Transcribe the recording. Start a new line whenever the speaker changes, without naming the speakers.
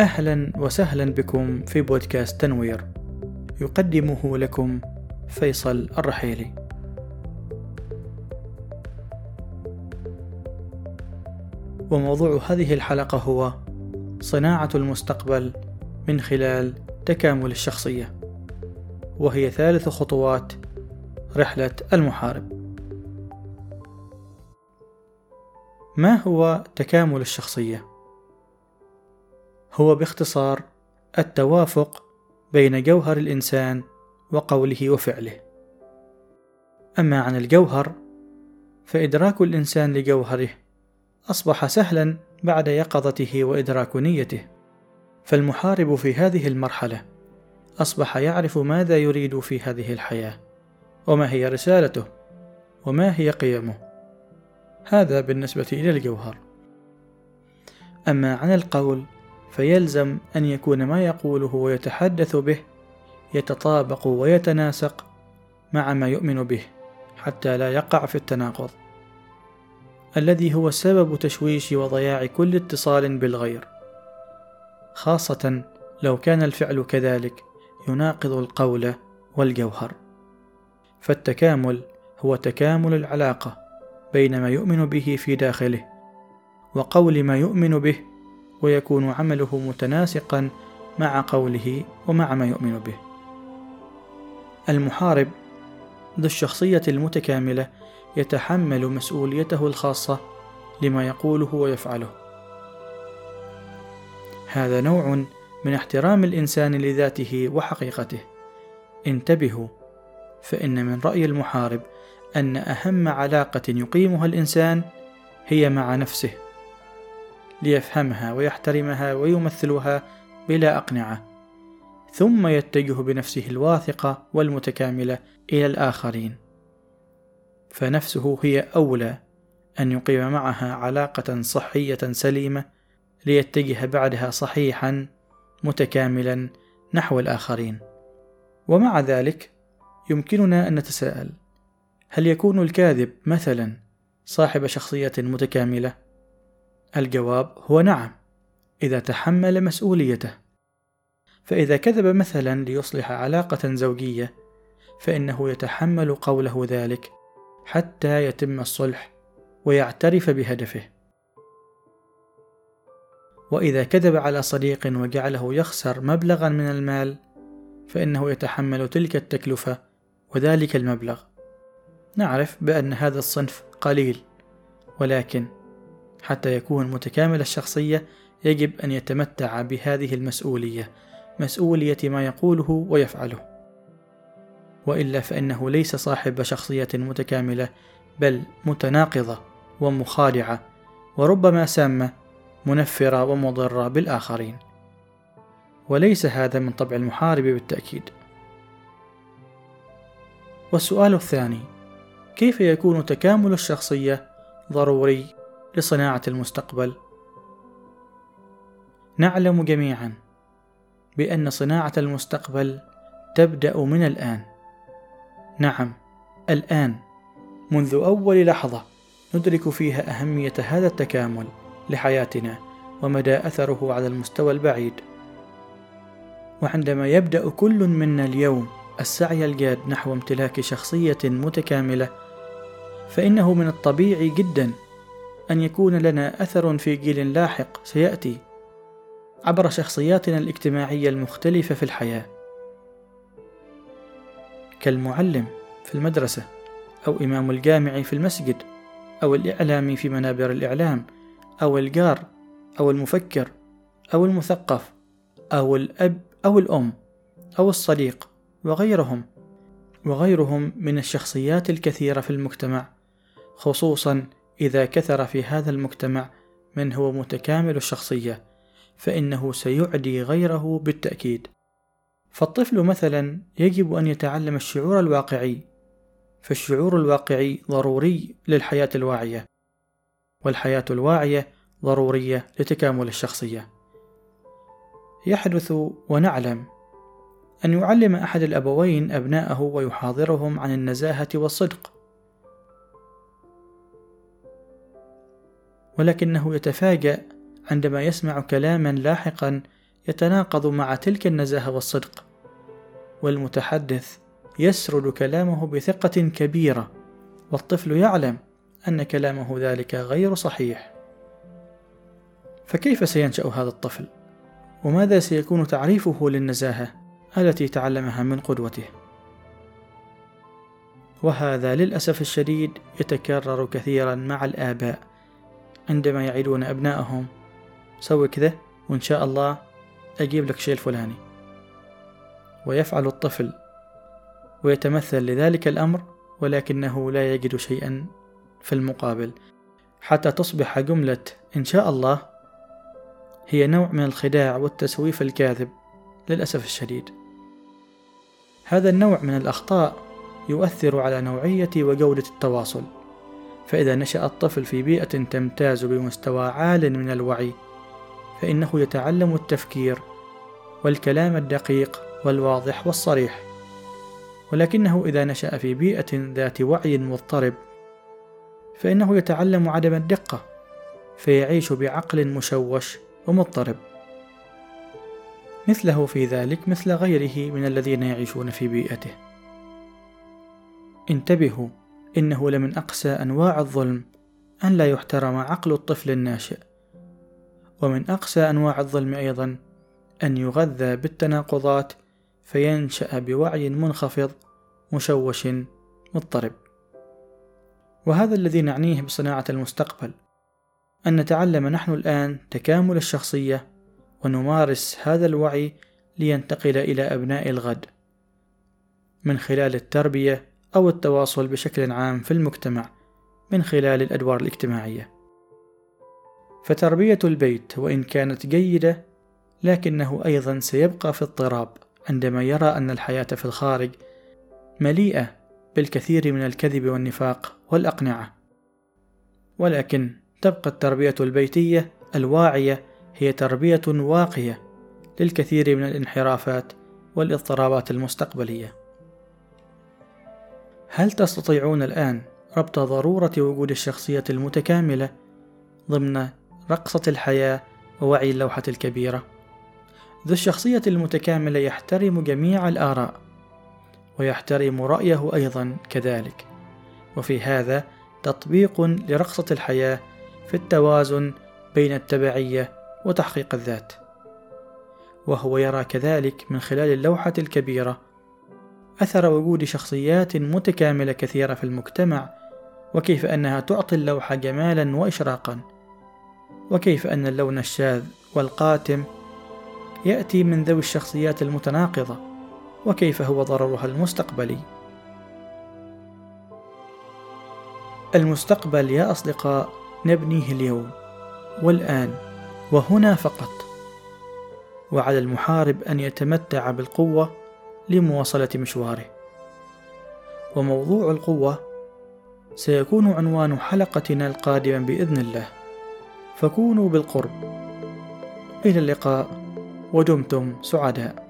أهلا وسهلا بكم في بودكاست تنوير. يقدمه لكم فيصل الرحيلي. وموضوع هذه الحلقة هو صناعة المستقبل من خلال تكامل الشخصية وهي ثالث خطوات رحلة المحارب. ما هو تكامل الشخصية؟ هو باختصار التوافق بين جوهر الإنسان وقوله وفعله. أما عن الجوهر فإدراك الإنسان لجوهره أصبح سهلا بعد يقظته وإدراك نيته، فالمحارب في هذه المرحلة أصبح يعرف ماذا يريد في هذه الحياة، وما هي رسالته، وما هي قيمه. هذا بالنسبة إلى الجوهر. أما عن القول فيلزم أن يكون ما يقوله ويتحدث به يتطابق ويتناسق مع ما يؤمن به حتى لا يقع في التناقض. الذي هو سبب تشويش وضياع كل اتصال بالغير. خاصة لو كان الفعل كذلك يناقض القول والجوهر. فالتكامل هو تكامل العلاقة بين ما يؤمن به في داخله وقول ما يؤمن به ويكون عمله متناسقا مع قوله ومع ما يؤمن به. المحارب ذو الشخصية المتكاملة يتحمل مسؤوليته الخاصة لما يقوله ويفعله. هذا نوع من احترام الإنسان لذاته وحقيقته. انتبهوا فإن من رأي المحارب أن أهم علاقة يقيمها الإنسان هي مع نفسه. ليفهمها ويحترمها ويمثلها بلا أقنعة ثم يتجه بنفسه الواثقة والمتكاملة إلى الآخرين. فنفسه هي أولى أن يقيم معها علاقة صحية سليمة ليتجه بعدها صحيحا متكاملا نحو الآخرين. ومع ذلك يمكننا أن نتساءل هل يكون الكاذب مثلا صاحب شخصية متكاملة؟ الجواب هو نعم إذا تحمل مسؤوليته. فإذا كذب مثلا ليصلح علاقة زوجية فإنه يتحمل قوله ذلك حتى يتم الصلح ويعترف بهدفه. وإذا كذب على صديق وجعله يخسر مبلغا من المال فإنه يتحمل تلك التكلفة وذلك المبلغ. نعرف بأن هذا الصنف قليل ولكن حتى يكون متكامل الشخصية يجب أن يتمتع بهذه المسؤولية مسؤولية ما يقوله ويفعله. وإلا فإنه ليس صاحب شخصية متكاملة بل متناقضة ومخادعة وربما سامة منفرة ومضرة بالآخرين. وليس هذا من طبع المحارب بالتأكيد. والسؤال الثاني كيف يكون تكامل الشخصية ضروري لصناعة المستقبل. نعلم جميعا بأن صناعة المستقبل تبدأ من الآن. نعم الآن منذ أول لحظة ندرك فيها أهمية هذا التكامل لحياتنا ومدى أثره على المستوى البعيد. وعندما يبدأ كل منا اليوم السعي الجاد نحو امتلاك شخصية متكاملة فإنه من الطبيعي جدا أن يكون لنا أثر في جيل لاحق سيأتي عبر شخصياتنا الاجتماعية المختلفة في الحياة. كالمعلم في المدرسة أو إمام الجامع في المسجد أو الإعلامي في منابر الإعلام أو الجار أو المفكر أو المثقف أو الأب أو الأم أو الصديق وغيرهم وغيرهم من الشخصيات الكثيرة في المجتمع خصوصا إذا كثر في هذا المجتمع من هو متكامل الشخصية فإنه سيعدي غيره بالتأكيد. فالطفل مثلا يجب أن يتعلم الشعور الواقعي فالشعور الواقعي ضروري للحياة الواعية والحياة الواعية ضرورية لتكامل الشخصية. يحدث ونعلم أن يعلم أحد الأبوين أبناءه ويحاضرهم عن النزاهة والصدق. ولكنه يتفاجأ عندما يسمع كلاما لاحقا يتناقض مع تلك النزاهة والصدق والمتحدث يسرد كلامه بثقة كبيرة والطفل يعلم أن كلامه ذلك غير صحيح فكيف سينشأ هذا الطفل؟ وماذا سيكون تعريفه للنزاهة التي تعلمها من قدوته؟ وهذا للأسف الشديد يتكرر كثيرا مع الآباء عندما يعيدون أبنائهم سوي كذا وإن شاء الله أجيب لك شيء الفلاني. ويفعل الطفل ويتمثل لذلك الأمر ولكنه لا يجد شيئا في المقابل. حتى تصبح جملة إن شاء الله هي نوع من الخداع والتسويف الكاذب للأسف الشديد. هذا النوع من الأخطاء يؤثر على نوعية وجودة التواصل. فإذا نشأ الطفل في بيئة تمتاز بمستوى عال من الوعي فإنه يتعلم التفكير والكلام الدقيق والواضح والصريح. ولكنه إذا نشأ في بيئة ذات وعي مضطرب فإنه يتعلم عدم الدقة فيعيش بعقل مشوش ومضطرب. مثله في ذلك مثل غيره من الذين يعيشون في بيئته. انتبهوا إنه لمن أقسى أنواع الظلم أن لا يحترم عقل الطفل الناشئ. ومن أقسى أنواع الظلم أيضا أن يغذى بالتناقضات فينشأ بوعي منخفض مشوش مضطرب. وهذا الذي نعنيه بصناعة المستقبل أن نتعلم نحن الآن تكامل الشخصية ونمارس هذا الوعي لينتقل إلى أبناء الغد. من خلال التربية أو التواصل بشكل عام في المجتمع من خلال الأدوار الاجتماعية. فتربية البيت وإن كانت جيدة لكنه أيضا سيبقى في اضطراب عندما يرى أن الحياة في الخارج مليئة بالكثير من الكذب والنفاق والأقنعة. ولكن تبقى التربية البيتية الواعية هي تربية واقية للكثير من الانحرافات والاضطرابات المستقبلية. هل تستطيعون الآن ربط ضرورة وجود الشخصية المتكاملة ضمن رقصة الحياة ووعي اللوحة الكبيرة؟ ذو الشخصية المتكاملة يحترم جميع الآراء ويحترم رأيه أيضا كذلك وفي هذا تطبيق لرقصة الحياة في التوازن بين التبعية وتحقيق الذات وهو يرى كذلك من خلال اللوحة الكبيرة أثر وجود شخصيات متكاملة كثيرة في المجتمع وكيف أنها تعطي اللوحة جمالا وإشراقا. وكيف أن اللون الشاذ والقاتم يأتي من ذوي الشخصيات المتناقضة وكيف هو ضررها المستقبلي. المستقبل يا أصدقاء نبنيه اليوم والآن وهنا فقط. وعلى المحارب أن يتمتع بالقوة لمواصلة مشواره. وموضوع القوة سيكون عنوان حلقتنا القادمة بإذن الله. فكونوا بالقرب. إلى اللقاء. ودمتم سعداء.